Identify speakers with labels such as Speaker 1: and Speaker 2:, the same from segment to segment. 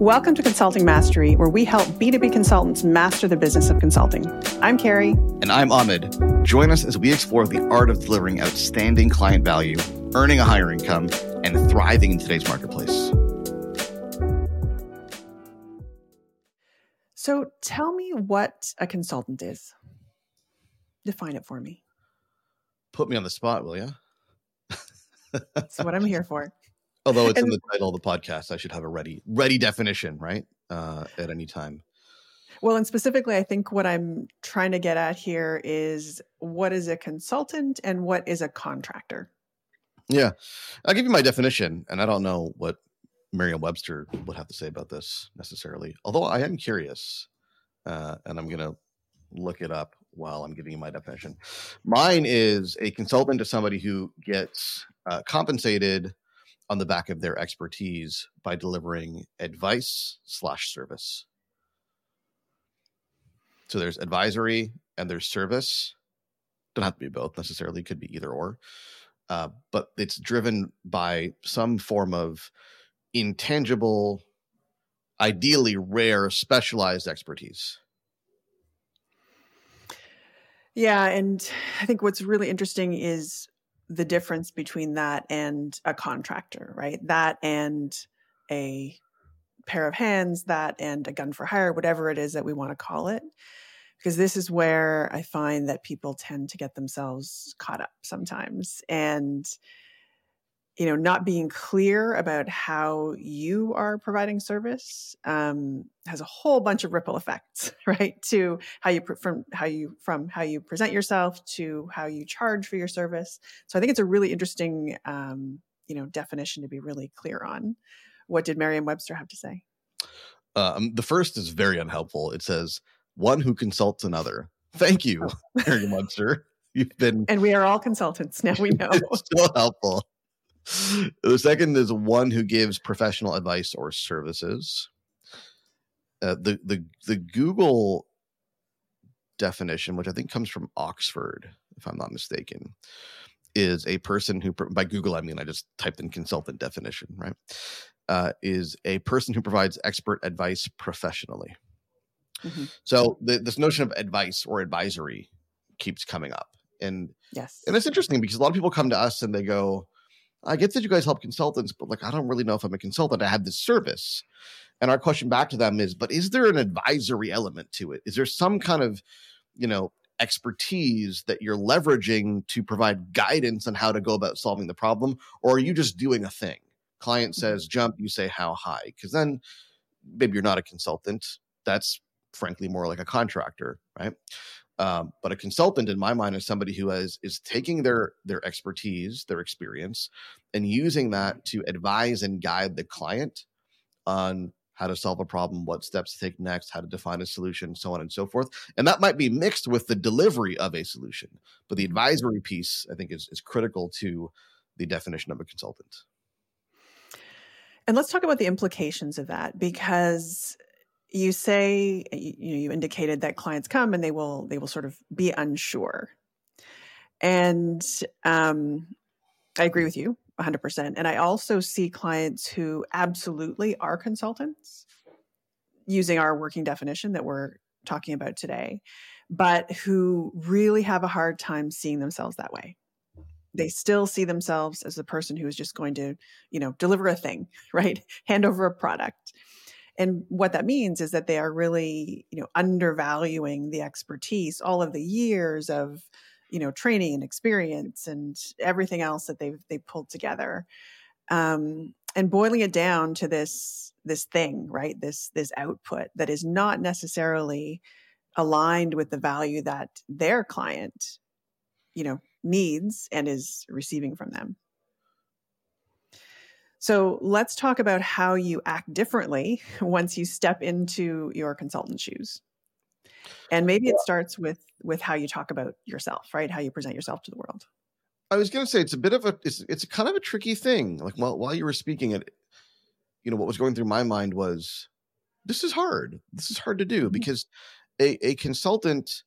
Speaker 1: Welcome to Consulting Mastery, where we help B2B consultants master the business of consulting. I'm Carrie.
Speaker 2: And I'm Ahmed. Join us as we explore the art of delivering outstanding client value, earning a higher income, and thriving in today's marketplace.
Speaker 1: So tell me what a consultant is. Define it for me.
Speaker 2: Put me on the spot, will you?
Speaker 1: That's what I'm here for.
Speaker 2: Although it's and, in the title of the podcast, I should have a ready ready definition, right? Uh, at any time.
Speaker 1: Well, and specifically, I think what I'm trying to get at here is what is a consultant and what is a contractor?
Speaker 2: Yeah. I'll give you my definition, and I don't know what Merriam Webster would have to say about this necessarily, although I am curious, uh, and I'm going to look it up while I'm giving you my definition. Mine is a consultant to somebody who gets uh, compensated on the back of their expertise by delivering advice slash service. So there's advisory and there's service. Don't have to be both necessarily, could be either or. Uh, but it's driven by some form of intangible, ideally rare, specialized expertise.
Speaker 1: Yeah. And I think what's really interesting is the difference between that and a contractor, right? That and a pair of hands, that and a gun for hire, whatever it is that we want to call it. Because this is where I find that people tend to get themselves caught up sometimes. And you know not being clear about how you are providing service um, has a whole bunch of ripple effects right to how you from how you from how you present yourself to how you charge for your service. So i think it's a really interesting um, you know definition to be really clear on. What did merriam-webster have to say?
Speaker 2: Um, the first is very unhelpful. It says one who consults another. Thank you oh. merriam-webster. You've been
Speaker 1: and we are all consultants now we know.
Speaker 2: so helpful the second is one who gives professional advice or services. Uh, the the the Google definition, which I think comes from Oxford, if I'm not mistaken, is a person who by Google I mean I just typed in consultant definition, right? Uh, is a person who provides expert advice professionally. Mm-hmm. So the, this notion of advice or advisory keeps coming up, and
Speaker 1: yes,
Speaker 2: and it's interesting because a lot of people come to us and they go, I get that you guys help consultants, but like I don't really know if I'm a consultant. I have this service. And our question back to them is, but is there an advisory element to it? Is there some kind of, you know, expertise that you're leveraging to provide guidance on how to go about solving the problem? Or are you just doing a thing? Client mm-hmm. says jump, you say how high. Because then maybe you're not a consultant. That's frankly more like a contractor, right? Um, but a consultant, in my mind, is somebody who is is taking their their expertise, their experience, and using that to advise and guide the client on how to solve a problem, what steps to take next, how to define a solution, so on and so forth. And that might be mixed with the delivery of a solution. But the advisory piece, I think, is is critical to the definition of a consultant.
Speaker 1: And let's talk about the implications of that because you say you know you indicated that clients come and they will they will sort of be unsure. And um, i agree with you 100% and i also see clients who absolutely are consultants using our working definition that we're talking about today but who really have a hard time seeing themselves that way. They still see themselves as the person who is just going to you know deliver a thing right? Hand over a product and what that means is that they are really you know undervaluing the expertise all of the years of you know training and experience and everything else that they've they pulled together. Um, and boiling it down to this this thing right? This this output that is not necessarily aligned with the value that their client you know needs and is receiving from them so let's talk about how you act differently once you step into your consultant shoes. And maybe it starts with with how you talk about yourself, right? How you present yourself to the world.
Speaker 2: I was going to say it's a bit of a it's it's kind of a tricky thing. Like while while you were speaking it you know what was going through my mind was this is hard. This is hard to do mm-hmm. because a a consultant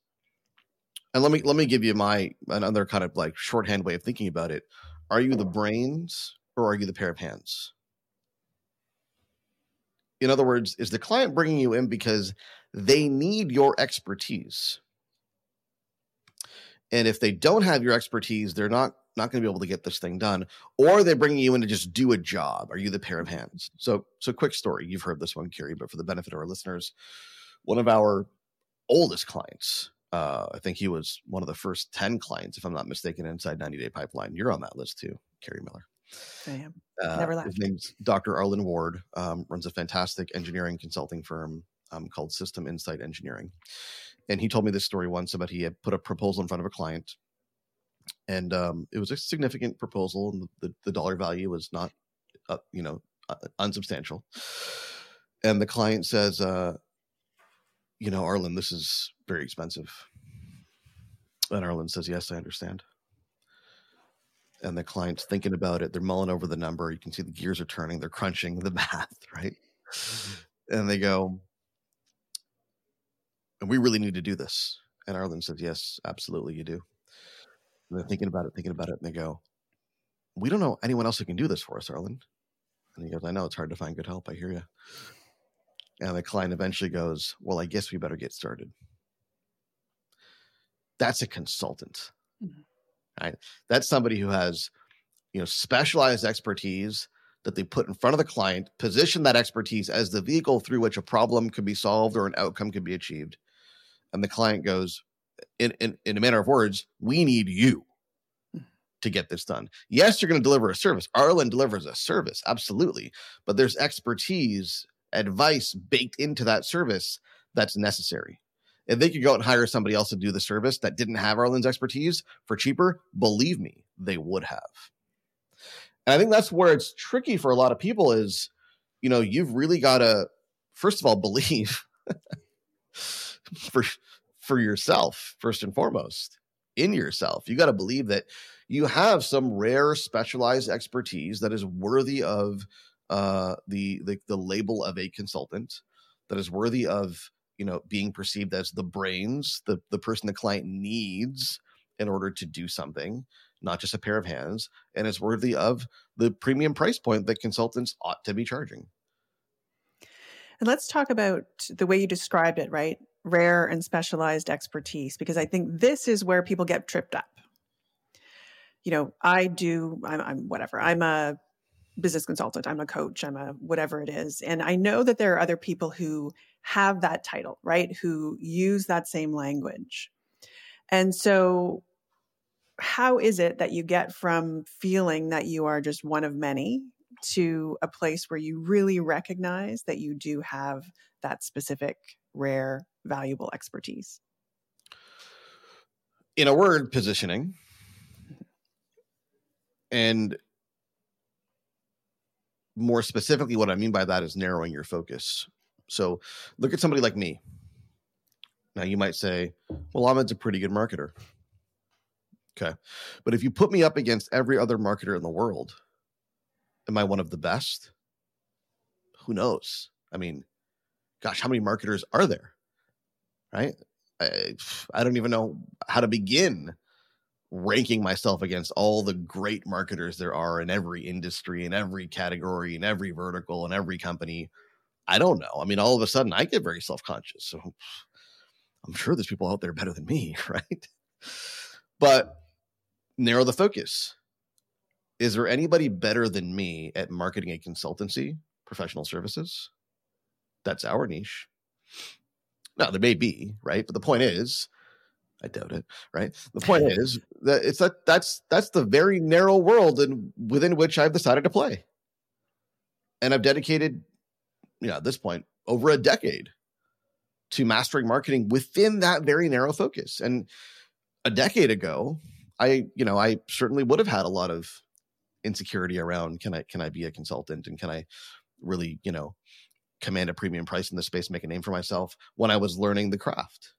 Speaker 2: and let me let me give you my another kind of like shorthand way of thinking about it. Are you the brains or are you the pair of hands? In other words, is the client bringing you in because they need your expertise? And if they don't have your expertise, they're not not going to be able to get this thing done or they're bringing you in to just do a job are you the pair of hands so so quick story you've heard this one Kerry but for the benefit of our listeners one of our oldest clients uh, I think he was one of the first 10 clients, if I'm not mistaken, inside 90 Day Pipeline. You're on that list too, Kerry Miller.
Speaker 1: I am. Uh, Never left.
Speaker 2: His name's Dr. Arlen Ward, um, runs a fantastic engineering consulting firm um, called System Insight Engineering. And he told me this story once about he had put a proposal in front of a client and um, it was a significant proposal, and the, the dollar value was not, uh, you know, uh, unsubstantial. And the client says, uh, "You know, Arlen, this is very expensive." And Arlen says, "Yes, I understand." And the client's thinking about it. They're mulling over the number. You can see the gears are turning. They're crunching the math, right? Mm-hmm. And they go, "And we really need to do this." And Arlen says, "Yes, absolutely, you do." And they're thinking about it, thinking about it, and they go, "We don't know anyone else who can do this for us, Arlen." And he goes, "I know it's hard to find good help. I hear you." And the client eventually goes, "Well, I guess we better get started." That's a consultant, mm-hmm. Right? That's somebody who has, you know, specialized expertise that they put in front of the client, position that expertise as the vehicle through which a problem could be solved or an outcome could be achieved. And the client goes, in, in, in a manner of words, we need you hmm. to get this done. Yes, you're going to deliver a service. Arlen delivers a service, absolutely. But there's expertise, advice baked into that service that's necessary. If they could go out and hire somebody else to do the service that didn't have Arlen's expertise for cheaper, believe me, they would have. And I think that's where it's tricky for a lot of people is, you know, you've really got to, first of all, believe for for yourself first and foremost in yourself you got to believe that you have some rare specialized expertise that is worthy of uh, the, the the label of a consultant that is worthy of you know being perceived as the brains the the person the client needs in order to do something not just a pair of hands and it's worthy of the premium price point that consultants ought to be charging
Speaker 1: and let's talk about the way you described it right rare and specialized expertise because I think this is where people get tripped up. You know, I do, I'm, I'm, whatever, I'm a business consultant, I'm a coach, I'm a whatever it is. And I know that there are other people who have that title, right? Who use that same language. And so, how is it that you get from feeling that you are just one of many to a place where you really recognize that you do have that specific rare valuable expertise?
Speaker 2: In a word, positioning. Mm-hmm. And more specifically, what I mean by that is narrowing your focus. So look at somebody like me. Now you might say, well, Ahmed's a pretty good marketer. Okay. But if you put me up against every other marketer in the world, am I one of the best? Who knows? I mean, gosh, how many marketers are there? right? I, I don't even know how to begin ranking myself against all the great marketers there are in every industry, in every category, in every vertical, in every company. I don't know. I mean, all of a sudden I get very self conscious. So I'm sure there's people out there better than me, right? But narrow the focus. Is there anybody better than me at marketing a consultancy, professional services? That's our niche. Now there may be, right? But the point is, I doubt it, right? The point is that it's that that's that's the very narrow world and within which I've decided to play. And I've dedicated, you know, at this point, over a decade to mastering marketing within that very narrow focus. And a decade ago, I, you know, I certainly would have had a lot of insecurity around can I can I be a consultant and can I really, you know, command a premium price in this space, make a name for myself when I was learning the craft.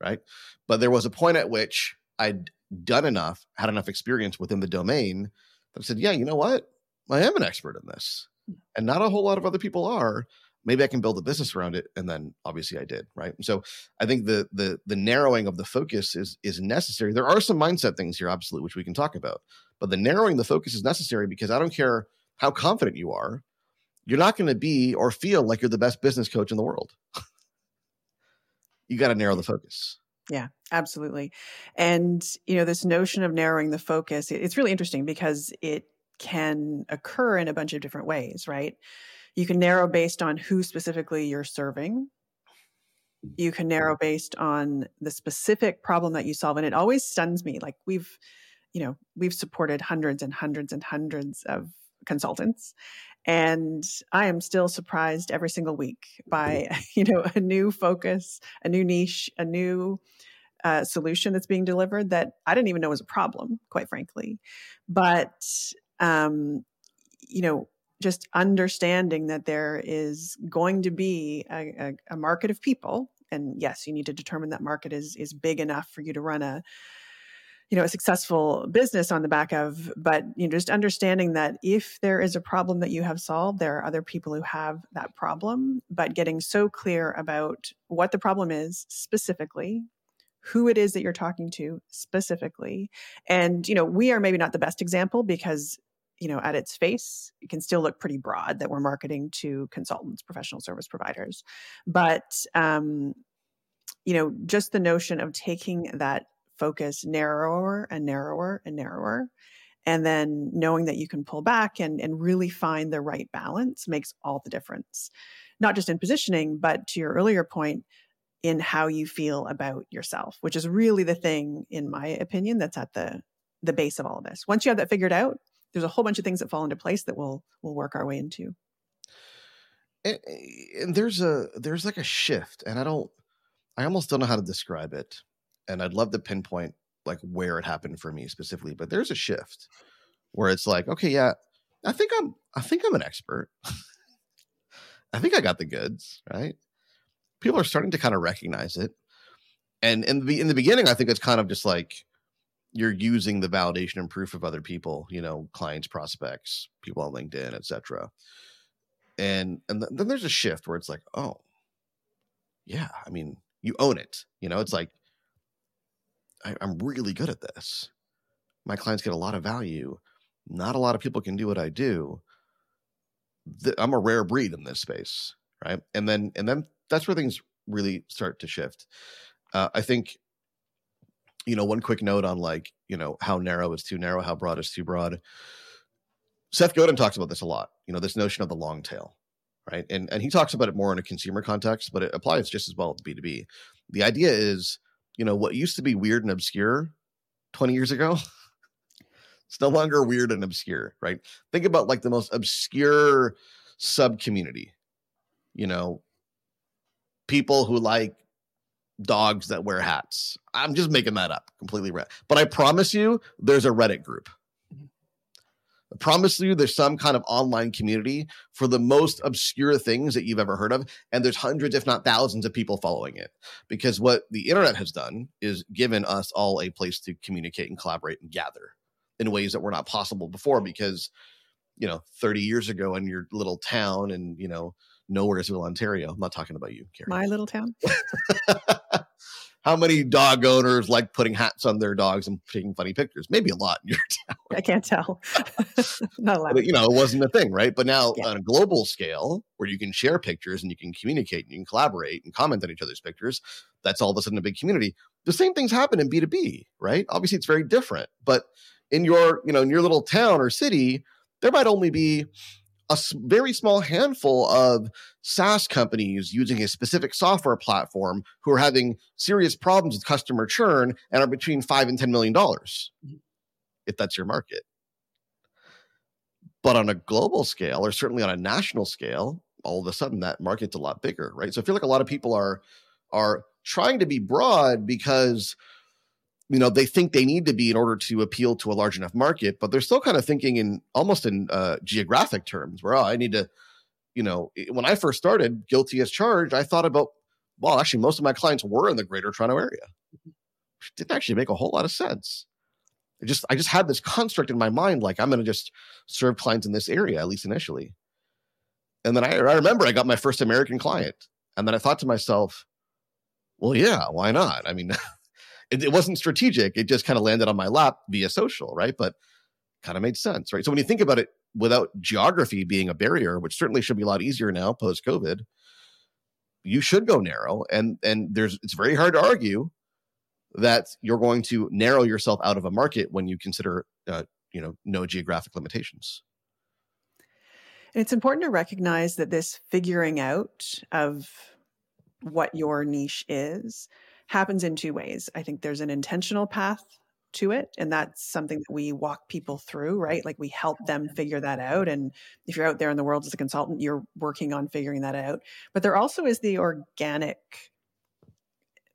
Speaker 2: Right. But there was a point at which I'd done enough, had enough experience within the domain that I said, yeah, you know what? I am an expert in this. And not a whole lot of other people are. Maybe I can build a business around it. And then obviously I did. Right. So I think the the the narrowing of the focus is is necessary. There are some mindset things here, absolutely, which we can talk about. But the narrowing the focus is necessary because I don't care how confident you are you're not going to be or feel like you're the best business coach in the world. you got to narrow the focus.
Speaker 1: Yeah, absolutely. And, you know, this notion of narrowing the focus, it's really interesting because it can occur in a bunch of different ways, right? You can narrow based on who specifically you're serving. You can narrow mm-hmm. based on the specific problem that you solve. And it always stuns me. Like we've, you know, we've supported hundreds and hundreds and hundreds of consultants. And I am still surprised every single week by, you know, a new focus, a new niche, a new uh, solution that's being delivered that I didn't even know was a problem, quite frankly. But, um, you know, just understanding that there is going to be a, a, a market of people, and yes, you need to determine that market is is big enough for you to run a you know a successful business on the back of but you know just understanding that if there is a problem that you have solved there are other people who have that problem but getting so clear about what the problem is specifically who it is that you're talking to specifically and you know we are maybe not the best example because you know at its face it can still look pretty broad that we're marketing to consultants professional service providers. But um you know just the notion of taking that focus narrower and narrower and narrower and then knowing that you can pull back and, and really find the right balance makes all the difference not just in positioning but to your earlier point in how you feel about yourself which is really the thing in my opinion that's at the the base of all of this. Once you have that figured out there's a whole bunch of things that fall into place that we'll we'll work our way into.
Speaker 2: And, and there's a there's like a shift and i don't i almost don't know how to describe it and I'd love to pinpoint like where it happened for me specifically, but there's a shift where it's like, okay, yeah, I think I'm I think I'm an expert. I think I got the goods, right? People are starting to kind of recognize it. And in the in the beginning, I think it's kind of just like you're using the validation and proof of other people, you know, clients, prospects, people on LinkedIn, etc. And and th- then there's a shift where it's like, oh, yeah, I mean, you own it. You know, it's like I, I'm really good at this. My clients get a lot of value. Not a lot of people can do what I do. I'm a rare breed in this space, right? And then and then that's where things really start to shift. Uh, I think, you know, one quick note on like, you know, how narrow is too narrow, how broad is too broad. Seth Godin talks about this a lot. You know, this notion of the long tail, right? And and he talks about it more in a consumer context, but it applies just as well to B two B. The idea is you know, what used to be weird and obscure 20 years ago, it's no longer weird and obscure, right? Think about like the most obscure sub community, you know, people who like dogs that wear hats. I'm just making that up completely. But I promise you, there's a Reddit group promise you there's some kind of online community for the most obscure things that you've ever heard of. And there's hundreds, if not thousands, of people following it. Because what the internet has done is given us all a place to communicate and collaborate and gather in ways that were not possible before. Because, you know, 30 years ago in your little town and, you know, Nowheresville, Ontario, I'm not talking about you, Carrie.
Speaker 1: My little town.
Speaker 2: how many dog owners like putting hats on their dogs and taking funny pictures? Maybe a lot in your town.
Speaker 1: I can't tell. Not allowed.
Speaker 2: But, you know, it wasn't a thing, right? But now yeah. on a global scale where you can share pictures and you can communicate and you can collaborate and comment on each other's pictures, that's all of a sudden a big community. The same things happen in B2B, right? Obviously it's very different, but in your, you know, in your little town or city, there might only be a very small handful of SaaS companies using a specific software platform who are having serious problems with customer churn and are between five and ten million dollars, mm-hmm. if that's your market. But on a global scale, or certainly on a national scale, all of a sudden that market's a lot bigger, right? So I feel like a lot of people are are trying to be broad because you know they think they need to be in order to appeal to a large enough market but they're still kind of thinking in almost in uh, geographic terms where oh, i need to you know when i first started guilty as charged i thought about well actually most of my clients were in the greater toronto area which didn't actually make a whole lot of sense. I just i just had this construct in my mind like i'm going to just serve clients in this area at least initially. And then I, I remember i got my first american client and then i thought to myself well yeah why not? I mean it, it wasn't strategic. It just kind of landed on my lap via social, right? But kind of made sense, right? So when you think about it without geography being a barrier, which certainly should be a lot easier now post COVID, you should go narrow. And and there's it's very hard to argue that you're going to narrow yourself out of a market when you consider uh, you know no geographic limitations.
Speaker 1: And it's important to recognize that this figuring out of what your niche is happens in two ways. I think there's an intentional path to it and that's something that we walk people through right? Like we help them figure that out and if you're out there in the world as a consultant you're working on figuring that out. But there also is the organic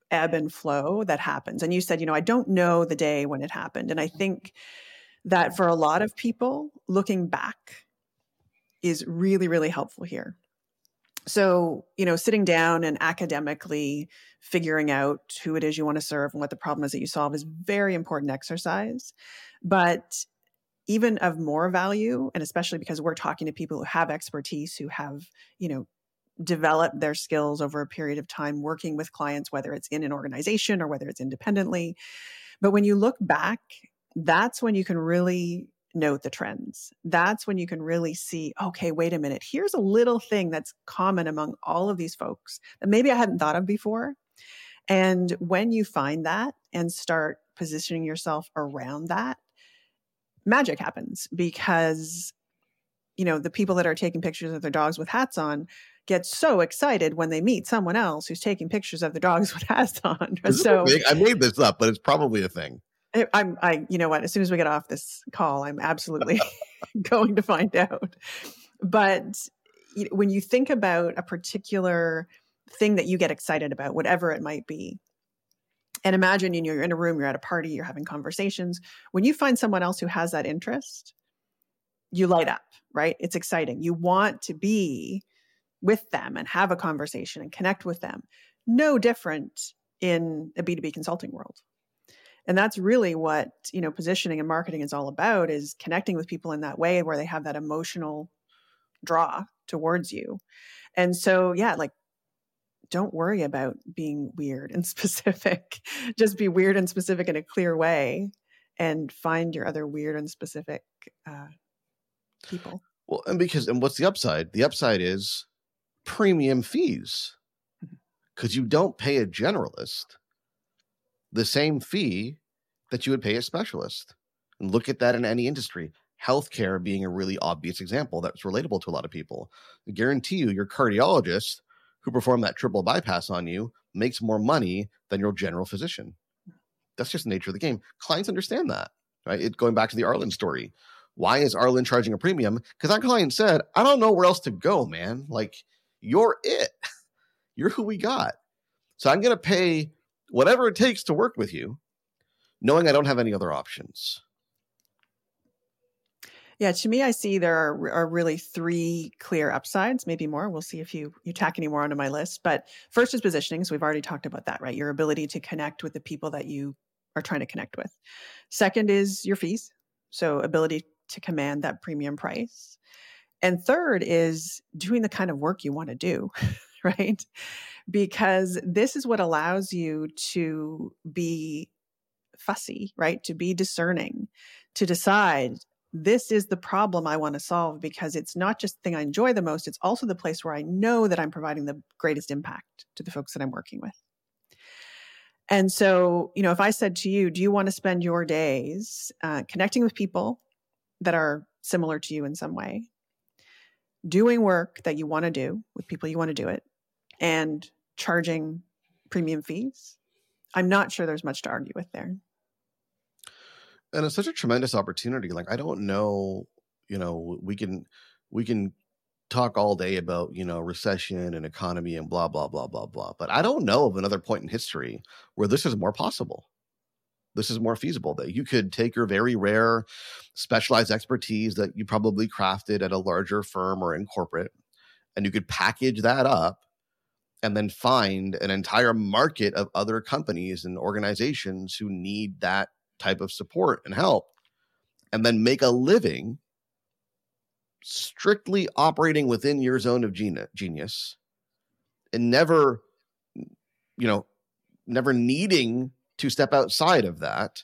Speaker 1: ebb and flow that happens. And you said you know i don't know the day when it happened. And i mm-hmm. think that for a lot of people looking back is really really helpful here so you know sitting down and academically figuring out who it is you want to serve and what the problem is that you solve is very important exercise but even of more value and especially because we're talking to people who have expertise who have you know developed their skills over a period of time working with clients whether it's in an organization or whether it's independently. But when you look back that's when you can really note the trends. That's when you can really see, okay, wait a minute, here's a little thing that's common among all of these folks that maybe I hadn't thought of before. And when you find that and start positioning yourself around that, magic happens because you know the people that are taking pictures of their dogs with hats on get so excited when they meet someone else who's taking pictures of the dogs with hats on. so
Speaker 2: I made this up, but it's probably a thing.
Speaker 1: I'm, I, you know what? As soon as we get off this call, I'm absolutely going to find out. But when you think about a particular thing that you get excited about, whatever it might be, and imagine you know, you're in a room, you're at a party, you're having conversations. When you find someone else who has that interest, you light up, right? It's exciting. You want to be with them and have a conversation and connect with them. No different in a B2B consulting world and that's really what you know positioning and marketing is all about is connecting with people in that way where they have that emotional draw towards you. And so yeah like don't worry about being weird and specific. Just be weird and specific in a clear way and find your other weird and specific uh, people.
Speaker 2: Well and because and what's the upside? The upside is premium fees. Because mm-hmm. you don't pay a generalist the same fee that you would pay a specialist. And look at that in any industry. Healthcare being a really obvious example that's relatable to a lot of people. I guarantee you, your cardiologist who performed that triple bypass on you makes more money than your general physician. That's just the nature of the game. Clients understand that, right? It, going back to the Arlen story. Why is Arlen charging a premium? Because that client said, I don't know where else to go, man. Like, you're it. You're who we got. So I'm going to pay whatever it takes to work with you, knowing I don't have any other options.
Speaker 1: Yeah, to me, I see there are, are really three clear upsides, maybe more. We'll see if you you tack any more onto my list. But first is positioning. So we've already talked about that, right? Your ability to connect with the people that you are trying to connect with. Second is your fees. So ability to command that premium price. And third is doing the kind of work you want to do, right? because this is what allows you to be fussy, right? To be discerning, to decide this is the problem I want to solve because it's not just the thing I enjoy the most, it's also the place where I know that I'm providing the greatest impact to the folks that I'm working with. And so, you know, if I said to you, do you want to spend your days uh, connecting with people that are similar to you in some way, doing work that you want to do with people you want to do it, and charging premium fees, I'm not sure there's much to argue with there.
Speaker 2: And it's such a tremendous opportunity. Like I don't know, you know, we can we can talk all day about, you know, recession and economy and blah blah blah blah blah, but I don't know of another point in history where this is more possible this is more feasible that you could take your very rare specialized expertise that you probably crafted at a larger firm or in corporate and you could package that up and then find an entire market of other companies and organizations who need that type of support and help and then make a living strictly operating within your zone of genius and never you know never needing to step outside of that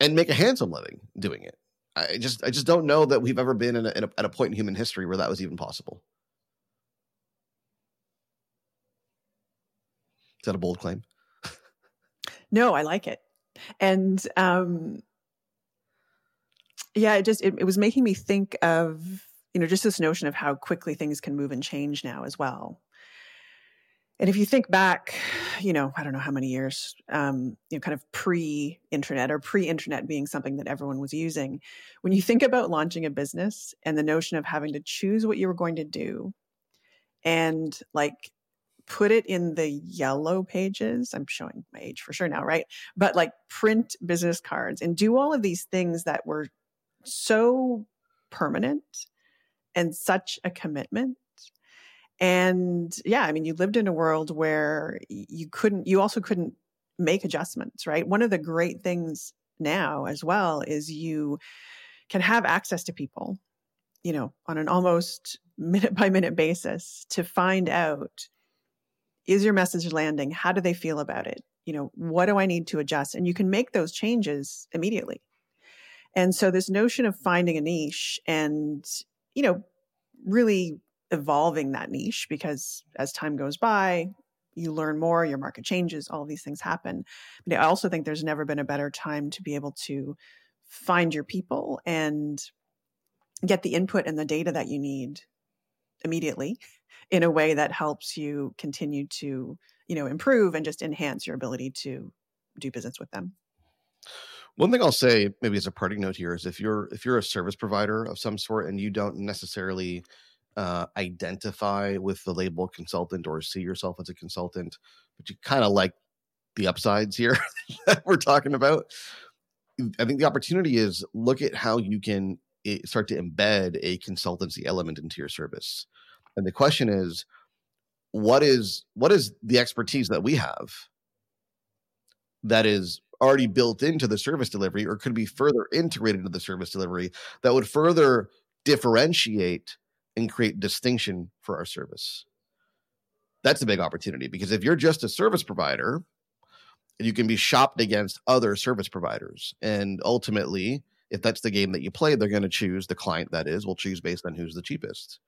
Speaker 2: and make a handsome living doing it I just I just don't know that we've ever been a, a, at a point in human history where that was even possible. That a bold claim?
Speaker 1: no, I like it, and um, yeah, it just it, it was making me think of you know just this notion of how quickly things can move and change now as well and if you think back, you know, I don't know how many years, um, you know, kind of pre internet or pre internet being something that everyone was using, when you think about launching a business and the notion of having to choose what you were going to do and like put it in the yellow pages, I'm showing my age for sure now, right? But like print business cards and do all of these things that were so permanent and such a commitment and yeah i mean you lived in a world where you couldn't you also couldn't make adjustments right one of the great things now as well is you can have access to people you know on an almost minute by minute basis to find out is your message landing? How do they feel about it? You know what do i need to adjust? And you can make those changes immediately. And so this notion of finding a niche and you know really evolving that niche because as time goes by, you learn more, your market changes, all these things happen. But I also think there's never been a better time to be able to find your people and get the input and the data that you need immediately in a way that helps you continue to, you know, improve and just enhance your ability to do business with them.
Speaker 2: One thing I'll say, maybe as a parting note here, is if you're if you're a service provider of some sort and you don't necessarily uh, identify with the label consultant or see yourself as a consultant, but you kind of like the upsides here that we're talking about. I think the opportunity is look at how you can eh, start to embed a consultancy element into your service. And the question is, what is what is the expertise that we have that is already built into the service delivery or could be further integrated into the service delivery that would further differentiate and create distinction for our service. That's a big opportunity because if you're just a service provider, you can be shopped against other service providers. And ultimately, if that's the game that you play, they're going to choose the client that is, will choose based on who's the cheapest.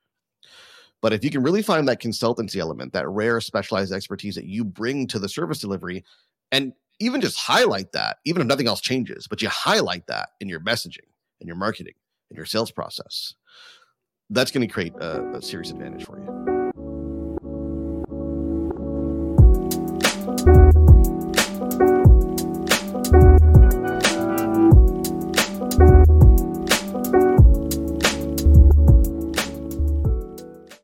Speaker 2: But if you can really find that consultancy element, that rare specialized expertise that you bring to the service delivery, and even just highlight that, even if nothing else changes, but you highlight that in your messaging, in your marketing, in your sales process, that's going to create a, a serious advantage for you.